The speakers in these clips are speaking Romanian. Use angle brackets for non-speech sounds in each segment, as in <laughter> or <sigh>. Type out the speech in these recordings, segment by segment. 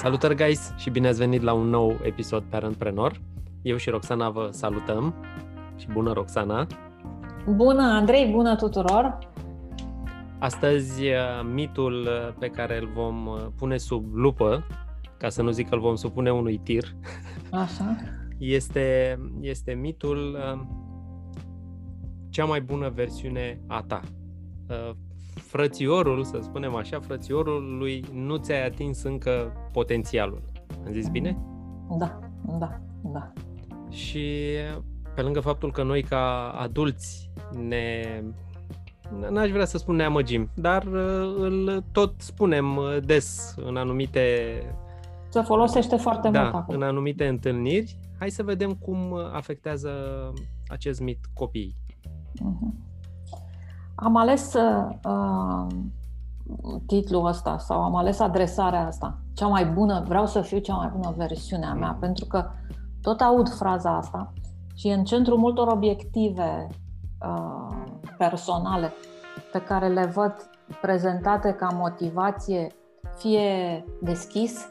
Salutări, guys, și bine ați venit la un nou episod Parentpreneur. Eu și Roxana vă salutăm și bună, Roxana! Bună, Andrei, bună tuturor! Astăzi, uh, mitul uh, pe care îl vom uh, pune sub lupă, ca să nu zic că îl vom supune unui tir, <laughs> Așa. este, este mitul cea mai bună versiune a ta frățiorul, să spunem așa, frățiorul lui nu ți-ai atins încă potențialul. Am zis bine? Da, da, da. Și pe lângă faptul că noi ca adulți ne n-aș vrea să spun ne amăgim, dar uh, îl tot spunem uh, des în anumite se folosește foarte da, mult acum. în anumite întâlniri. Hai să vedem cum afectează acest mit copiii. Uh-huh. Am ales uh, titlul ăsta sau am ales adresarea asta, cea mai bună, vreau să fiu cea mai bună versiune a mea, pentru că tot aud fraza asta și în centrul multor obiective uh, personale pe care le văd prezentate ca motivație, fie deschis,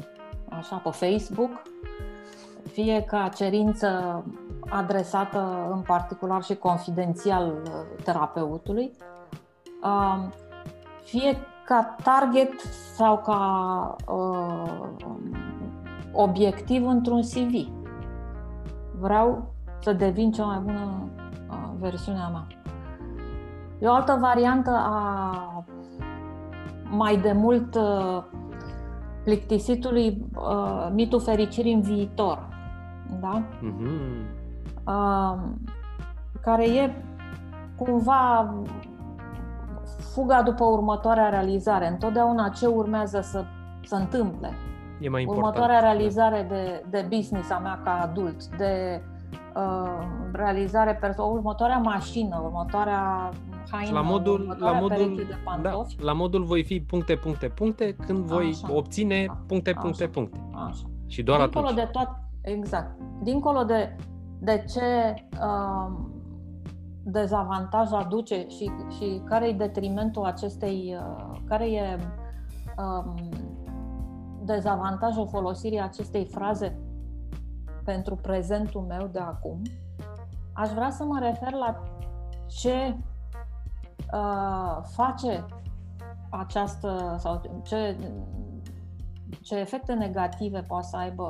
așa, pe Facebook, fie ca cerință adresată în particular și confidențial uh, terapeutului, fie ca target sau ca uh, obiectiv într-un CV. Vreau să devin cea mai bună uh, versiune a mea. E o altă variantă a mai de mult uh, plictisitului uh, mitul fericirii în viitor. Da? Mm-hmm. Uh, care e cumva fuga după următoarea realizare. Întotdeauna ce urmează să se întâmple. E mai important. Următoarea realizare de, de business a mea ca adult, de uh, realizare perso- următoarea mașină, următoarea haină, la modul, la modul, de pantofi. Da, la modul voi fi puncte, puncte, puncte, când voi așa, obține așa, puncte, puncte, așa, puncte. Așa. Și doar Dincolo atunci. de toate, exact. Dincolo de, de ce uh, dezavantaj aduce și, și care e detrimentul acestei, uh, care e um, dezavantajul folosirii acestei fraze pentru prezentul meu de acum, aș vrea să mă refer la ce uh, face această sau ce, ce efecte negative poate să aibă,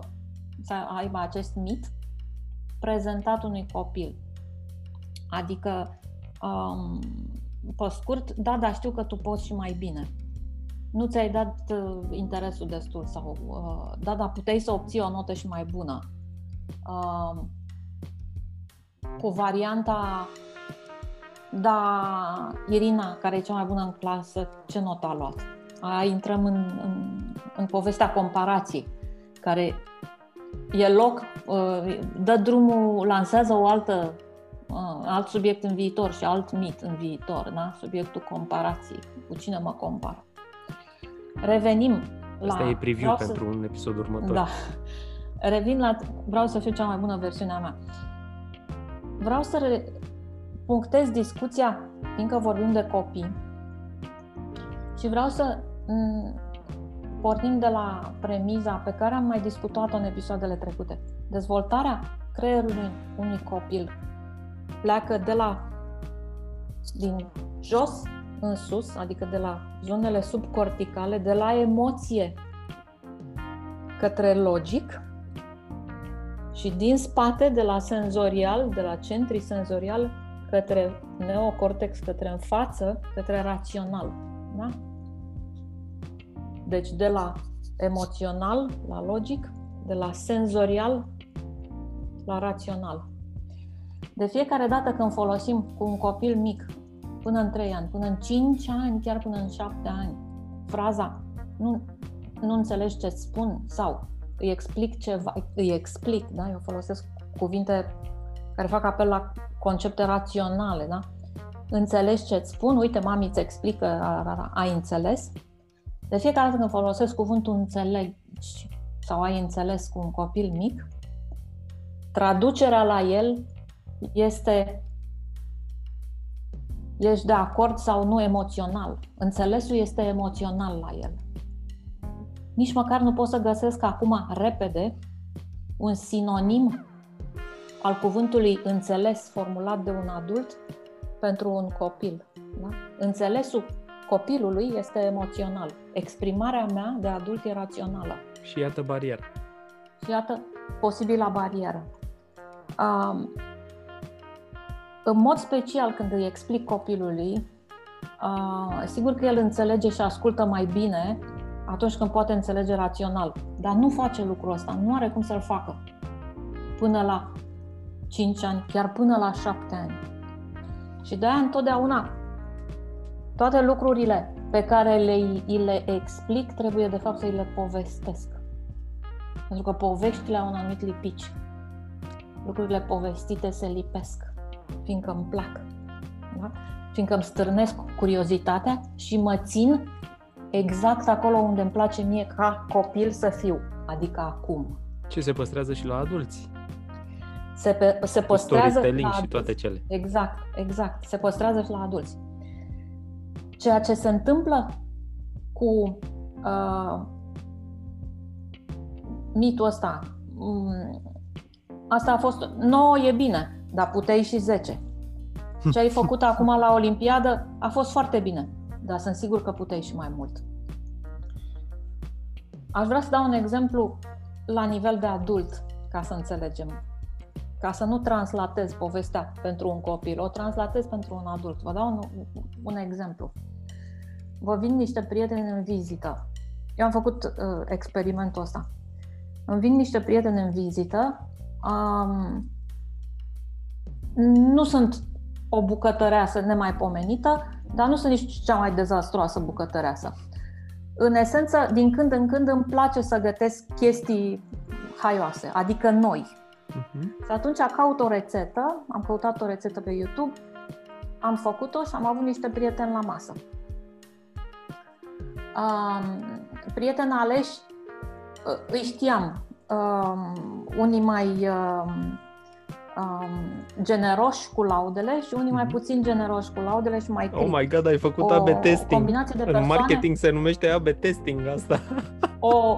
să aibă acest mit prezentat unui copil. Adică, um, pe scurt, da, dar știu că tu poți și mai bine. Nu ți-ai dat uh, interesul destul sau, uh, da, dar puteai să obții o notă și mai bună. Uh, cu varianta, da, Irina, care e cea mai bună în clasă, ce notă a luat? A, intrăm în, în, în povestea comparației, care e loc, uh, dă drumul, lansează o altă alt subiect în viitor și alt mit în viitor, da? subiectul comparației, cu cine mă compar. Revenim la... Asta e preview pentru să... un episod următor. Da. Revin la... Vreau să fiu cea mai bună versiune a mea. Vreau să re... punctez discuția, fiindcă vorbim de copii, și vreau să pornim de la premiza pe care am mai discutat-o în episoadele trecute. Dezvoltarea creierului unui copil pleacă de la din jos în sus, adică de la zonele subcorticale, de la emoție către logic și din spate, de la senzorial, de la centrii senzorial către neocortex, către în față, către rațional. Da? Deci de la emoțional la logic, de la senzorial la rațional. De fiecare dată când folosim cu un copil mic, până în 3 ani, până în 5 ani, chiar până în 7 ani, fraza nu, nu înțelegi ce spun sau îi explic ceva, îi explic, da? Eu folosesc cuvinte care fac apel la concepte raționale, da? Înțelegi ce îți spun, uite, mami îți explică, ai înțeles? De fiecare dată când folosesc cuvântul înțelegi sau ai înțeles cu un copil mic, traducerea la el este ești de acord sau nu emoțional. Înțelesul este emoțional la el. nici măcar nu pot să găsesc acum repede un sinonim al cuvântului înțeles formulat de un adult pentru un copil. Da? Înțelesul copilului este emoțional. Exprimarea mea de adult e rațională. Și iată barieră. Și iată posibila barieră. Um, în mod special când îi explic copilului, uh, sigur că el înțelege și ascultă mai bine atunci când poate înțelege rațional. Dar nu face lucrul ăsta, nu are cum să-l facă până la 5 ani, chiar până la 7 ani. Și de-aia întotdeauna toate lucrurile pe care le, le explic trebuie de fapt să îi le povestesc. Pentru că poveștile au un anumit lipici. Lucrurile povestite se lipesc, fiindcă îmi plac. Da? Fiindcă îmi stârnesc curiozitatea și mă țin exact acolo unde îmi place mie ca copil să fiu, adică acum. Ce se păstrează și la adulți. Se, pe, se păstrează la adulți. și toate cele. Exact, exact. Se păstrează și la adulți. Ceea ce se întâmplă cu uh, mitul ăsta, um, asta a fost, 9 e bine, dar puteai și 10. Ce ai făcut acum la Olimpiadă a fost foarte bine dar sunt sigur că puteai și mai mult. Aș vrea să dau un exemplu la nivel de adult, ca să înțelegem. Ca să nu translatez povestea pentru un copil, o translatez pentru un adult. Vă dau un, un exemplu. Vă vin niște prieteni în vizită. Eu am făcut uh, experimentul ăsta. Îmi vin niște prieteni în vizită. Um, nu sunt o bucătăreasă nemaipomenită, dar nu sunt nici cea mai dezastroasă bucătăreasă. În esență, din când în când îmi place să gătesc chestii haioase, adică noi. Uh-huh. Și atunci caut o rețetă, am căutat o rețetă pe YouTube, am făcut-o și am avut niște prieteni la masă. Um, prieteni aleși, îi știam, um, unii mai um, um, generoși cu laudele și unii mai mhm. puțin generoși cu laudele și mai tri. Oh my god, ai făcut o, AB testing. combinație de persoane, În marketing se numește AB testing asta. <laughs> O,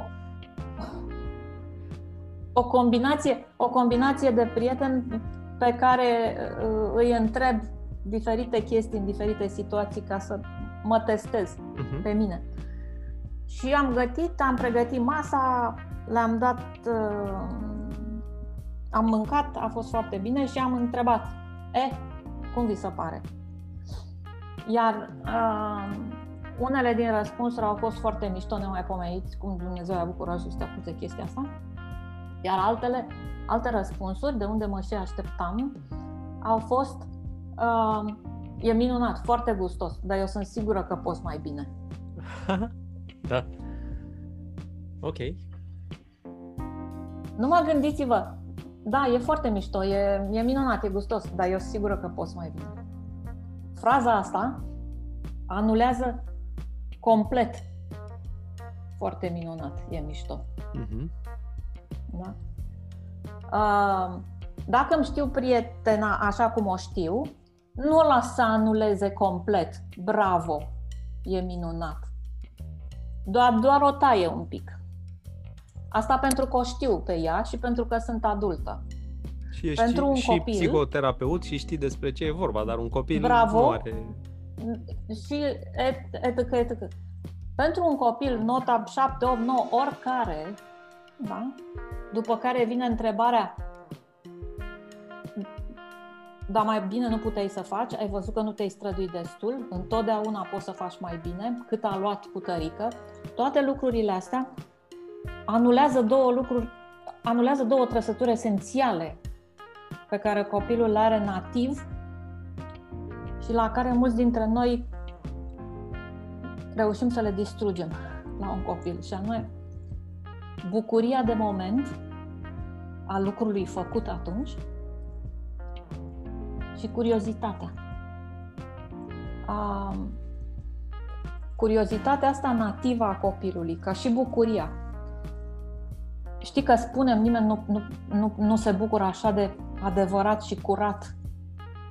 o combinație, o combinație de prieteni pe care uh, îi întreb diferite chestii în diferite situații ca să mă testez uh-huh. pe mine. Și am gătit, am pregătit masa, le-am dat uh, am mâncat, a fost foarte bine și am întrebat, e, cum vi se pare? Iar uh, unele din răspunsuri au fost foarte mișto, nemaipomeniți, cum Dumnezeu a bucurat să te acuze chestia asta. Iar altele, alte răspunsuri, de unde mă și așteptam, au fost uh, e minunat, foarte gustos, dar eu sunt sigură că poți mai bine. <laughs> da. Ok. Nu mă gândiți-vă, da, e foarte mișto, e, e minunat, e gustos, dar eu sunt sigură că poți mai bine. Fraza asta anulează complet foarte minunat, e mișto. Uh-huh. Da? Uh, dacă îmi știu prietena așa cum o știu, nu o las să anuleze complet. Bravo, e minunat. Doar, doar o taie un pic. Asta pentru că o știu pe ea și pentru că sunt adultă. Și ești pentru un și copil, psihoterapeut și știi despre ce e vorba, dar un copil bravo, nu are... Și et, etc, etc. Pentru un copil, nota 7, 8, 9, oricare, da? după care vine întrebarea dar mai bine nu puteai să faci, ai văzut că nu te-ai străduit destul, întotdeauna poți să faci mai bine, cât a luat cu tărică. Toate lucrurile astea anulează două lucruri, anulează două trăsături esențiale pe care copilul le are nativ și la care mulți dintre noi reușim să le distrugem la un copil, și anume bucuria de moment a lucrului făcut atunci și curiozitatea. A, curiozitatea asta nativă a copilului, ca și bucuria. Știi că spunem, nimeni nu, nu, nu, nu se bucură așa de adevărat și curat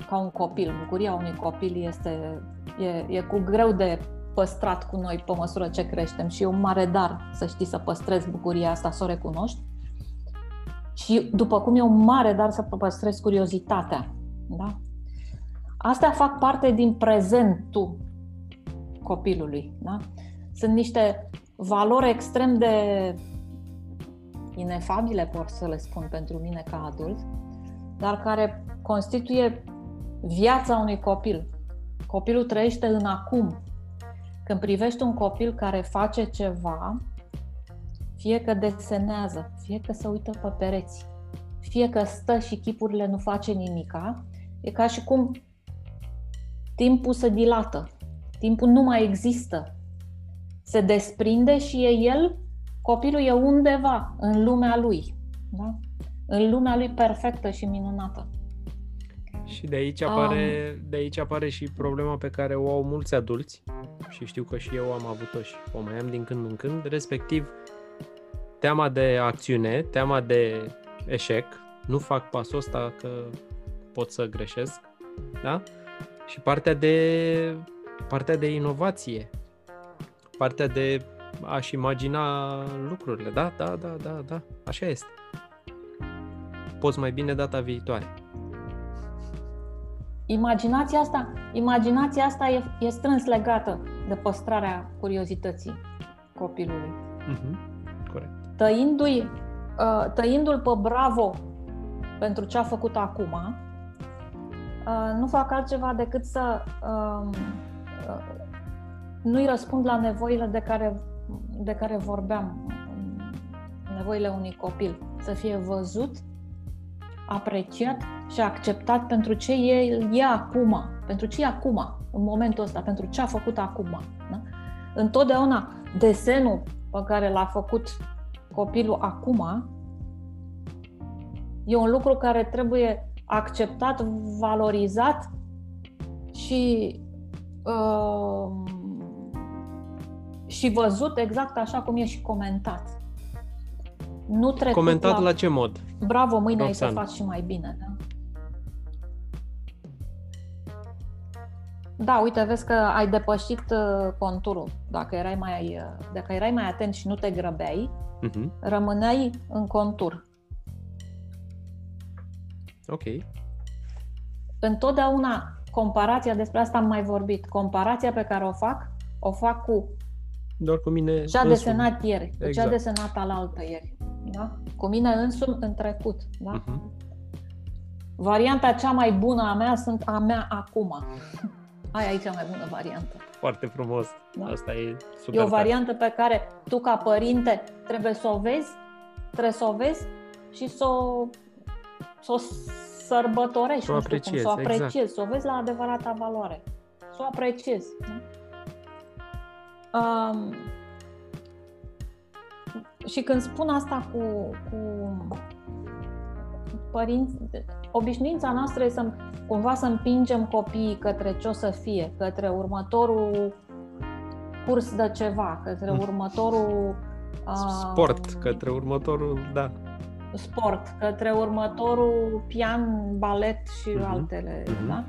ca un copil. Bucuria unui copil este e, e cu greu de păstrat cu noi pe măsură ce creștem și e un mare dar să știi să păstrezi bucuria asta, să o recunoști. Și după cum e un mare dar să păstrezi curiozitatea. Da? Astea fac parte din prezentul copilului. Da? Sunt niște valori extrem de inefabile, pot să le spun pentru mine ca adult, dar care constituie viața unui copil. Copilul trăiește în acum. Când privești un copil care face ceva, fie că desenează, fie că se uită pe pereți, fie că stă și chipurile nu face nimica, e ca și cum timpul se dilată, timpul nu mai există, se desprinde și e el, copilul e undeva în lumea lui, da? în lumea lui perfectă și minunată. Și de aici apare, um, de aici apare și problema pe care o au mulți adulți și știu că și eu am avut-o și o mai am din când în când, respectiv teama de acțiune, teama de eșec, nu fac pasul ăsta că pot să greșesc, da? Și partea de partea de inovație, partea de a-și imagina lucrurile. Da, da, da, da, da, așa este. Poți mai bine data viitoare. Imaginația asta, imaginația asta e, e strâns legată de păstrarea curiozității copilului. Uh-huh. Corect. Tăindu-i, uh, tăindu-l pe bravo pentru ce a făcut acum, uh, nu fac altceva decât să uh, uh, nu-i răspund la nevoile de care, de care vorbeam, nevoile unui copil. Să fie văzut, apreciat și acceptat pentru ce el e acum, pentru ce e acum, în momentul ăsta, pentru ce a făcut acum. Da? Întotdeauna desenul pe care l-a făcut copilul acum e un lucru care trebuie acceptat, valorizat și uh, și văzut exact așa cum e și comentat. Nu Comentat la... la ce mod? Bravo, mâine ai să faci și mai bine, da? Da, uite, vezi că ai depășit uh, conturul. Dacă erai mai, uh, dacă erai mai atent și nu te grăbeai, uh-huh. rămâneai în contur. Ok. Întotdeauna comparația, despre asta am mai vorbit, comparația pe care o fac, o fac cu doar cu mine Ce a desenat ieri, exact. cu ce a desenat alaltă ieri. Da? Cu mine însumi în trecut. Da? Uh-huh. Varianta cea mai bună a mea sunt a mea acum. <laughs> Aia e cea mai bună variantă. Foarte frumos. Da? Asta e super E o variantă pe care tu ca părinte trebuie să o vezi, trebuie să o vezi și să o, să o sărbătorești, să o apreciezi, să o apreciezi, exact. să o vezi la adevărata valoare. Să o apreciezi. Da? Um, și când spun asta cu, cu părinți, obișnuința noastră e să cumva să împingem copiii către ce o să fie, către următorul curs de ceva, către mm. următorul sport, uh, către următorul, da. Sport, către următorul pian, balet și uh-huh. altele, uh-huh. da?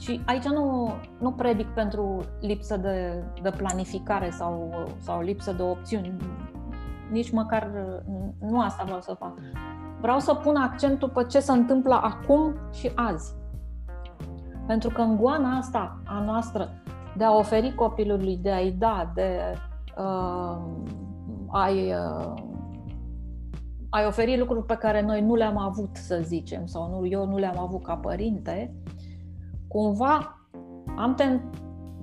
Și aici nu, nu predic pentru lipsă de, de planificare sau, sau lipsă de opțiuni. Nici măcar nu asta vreau să fac. Vreau să pun accentul pe ce se întâmplă acum și azi. Pentru că în goana asta a noastră de a oferi copilului, de a-i da, de uh, a-i, uh, a-i oferi lucruri pe care noi nu le-am avut, să zicem, sau nu, eu nu le-am avut ca părinte, cumva am ten-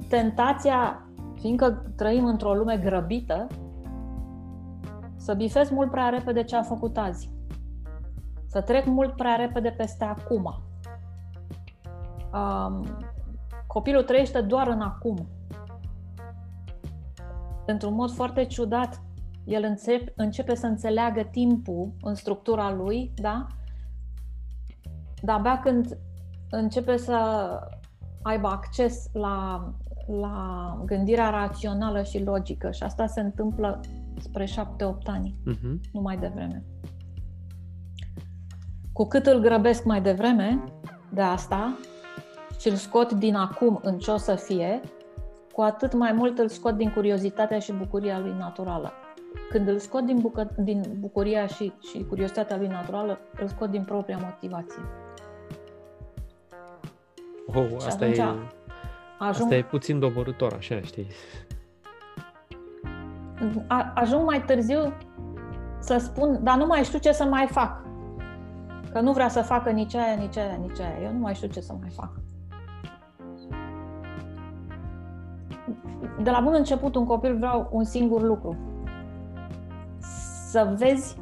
tentația, fiindcă trăim într-o lume grăbită, să bifez mult prea repede ce a făcut azi. Să trec mult prea repede peste acum. Um, copilul trăiește doar în acum. Într-un mod foarte ciudat, el începe, începe să înțeleagă timpul în structura lui, da? Dar abia când începe să aibă acces la, la gândirea rațională și logică și asta se întâmplă spre 7-8 ani, uh-huh. nu mai devreme. Cu cât îl grăbesc mai devreme de asta și îl scot din acum în ce o să fie, cu atât mai mult îl scot din curiozitatea și bucuria lui naturală. Când îl scot din, bucă, din bucuria și, și curiozitatea lui naturală, îl scot din propria motivație. Oh, asta e, ajung... asta e puțin doborător, așa, știi? A, ajung mai târziu să spun, dar nu mai știu ce să mai fac. Că nu vrea să facă nici aia, nici aia, nici aia. Eu nu mai știu ce să mai fac. De la bun început, un copil vreau un singur lucru. Să vezi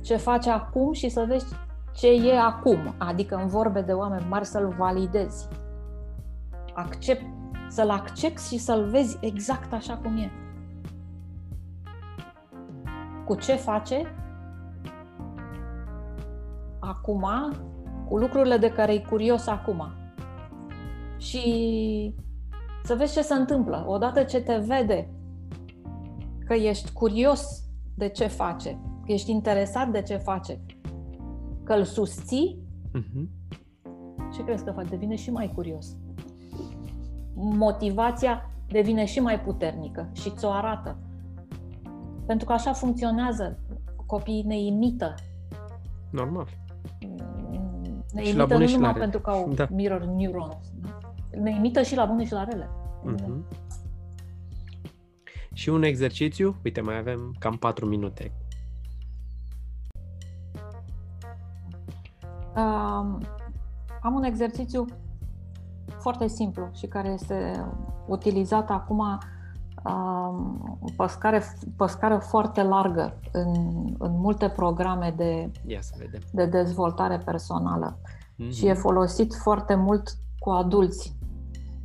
ce face acum și să vezi ce e acum. Adică în vorbe de oameni mari să-l validezi. Accept, să-l accepti și să-l vezi exact așa cum e. Cu ce face acum, cu lucrurile de care e curios acum. Și să vezi ce se întâmplă. Odată ce te vede că ești curios de ce face, că ești interesat de ce face, că îl susții, uh-huh. ce crezi că faci? Devine și mai curios. Motivația devine și mai puternică și ți-o arată. Pentru că așa funcționează. Copiii ne imită. Normal. Ne și imită nu numai pentru că au da. mirror neurons. Da? Ne imită și la bune și la rele. Uh-huh. Și un exercițiu, uite, mai avem cam 4 minute. Um, am un exercițiu foarte simplu și care este utilizat acum pe scară, pe scară foarte largă în, în multe programe de, de dezvoltare personală mm-hmm. și e folosit foarte mult cu adulți.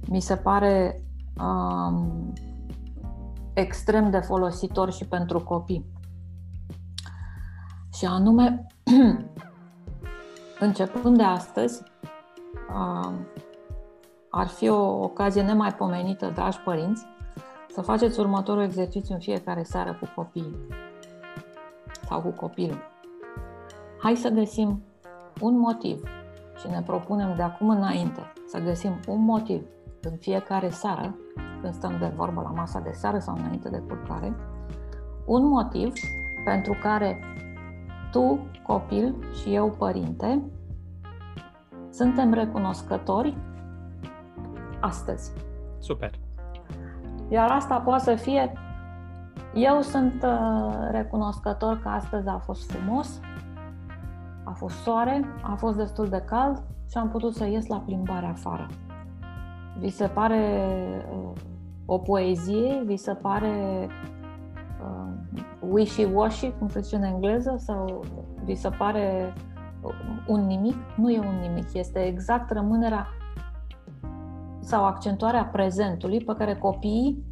Mi se pare um, extrem de folositor și pentru copii. Și anume, <clears throat> începând de astăzi, um, ar fi o ocazie nemaipomenită, dragi părinți, să faceți următorul exercițiu în fiecare seară cu copiii sau cu copilul. Hai să găsim un motiv și ne propunem de acum înainte să găsim un motiv în fiecare seară, când stăm de vorbă la masa de seară sau înainte de culcare, un motiv pentru care tu, copil, și eu, părinte, suntem recunoscători astăzi. Super! Iar asta poate să fie, eu sunt uh, recunoscător că astăzi a fost frumos, a fost soare, a fost destul de cald și am putut să ies la plimbare afară. Vi se pare uh, o poezie? Vi se pare uh, wishy-washy, cum se zice în engleză? Sau vi se pare un nimic? Nu e un nimic, este exact rămânerea sau accentuarea prezentului pe care copiii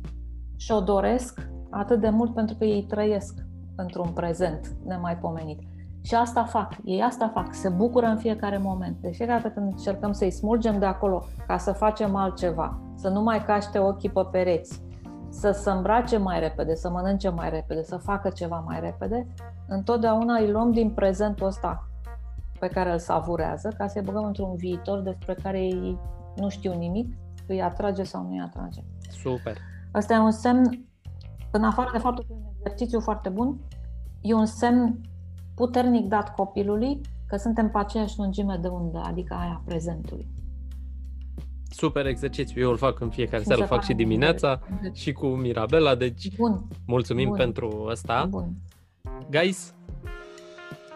și-o doresc atât de mult pentru că ei trăiesc într-un prezent nemaipomenit. Și asta fac, ei asta fac, se bucură în fiecare moment. De fiecare dată când încercăm să-i smulgem de acolo ca să facem altceva, să nu mai caște ochii pe pereți, să se îmbrace mai repede, să mănânce mai repede, să facă ceva mai repede, întotdeauna îi luăm din prezentul ăsta pe care îl savurează, ca să-i băgăm într-un viitor despre care ei nu știu nimic, îi atrage sau nu îi atrage. Super! Asta e un semn, în afară de faptul că e un exercițiu foarte bun, e un semn puternic dat copilului că suntem pe aceeași lungime de undă, adică aia prezentului. Super exercițiu, eu îl fac în fiecare seară, îl fac și dimineața deci. și cu Mirabela, deci Bun. mulțumim Bun. pentru asta. Bun. Guys,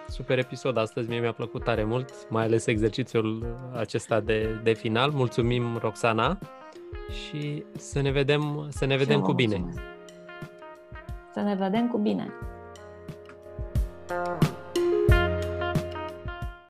super episod astăzi, mie mi-a plăcut tare mult, mai ales exercițiul acesta de, de final. Mulțumim, Roxana, și să ne vedem, să ne vedem cu bine. Mulțumesc. Să ne vedem cu bine.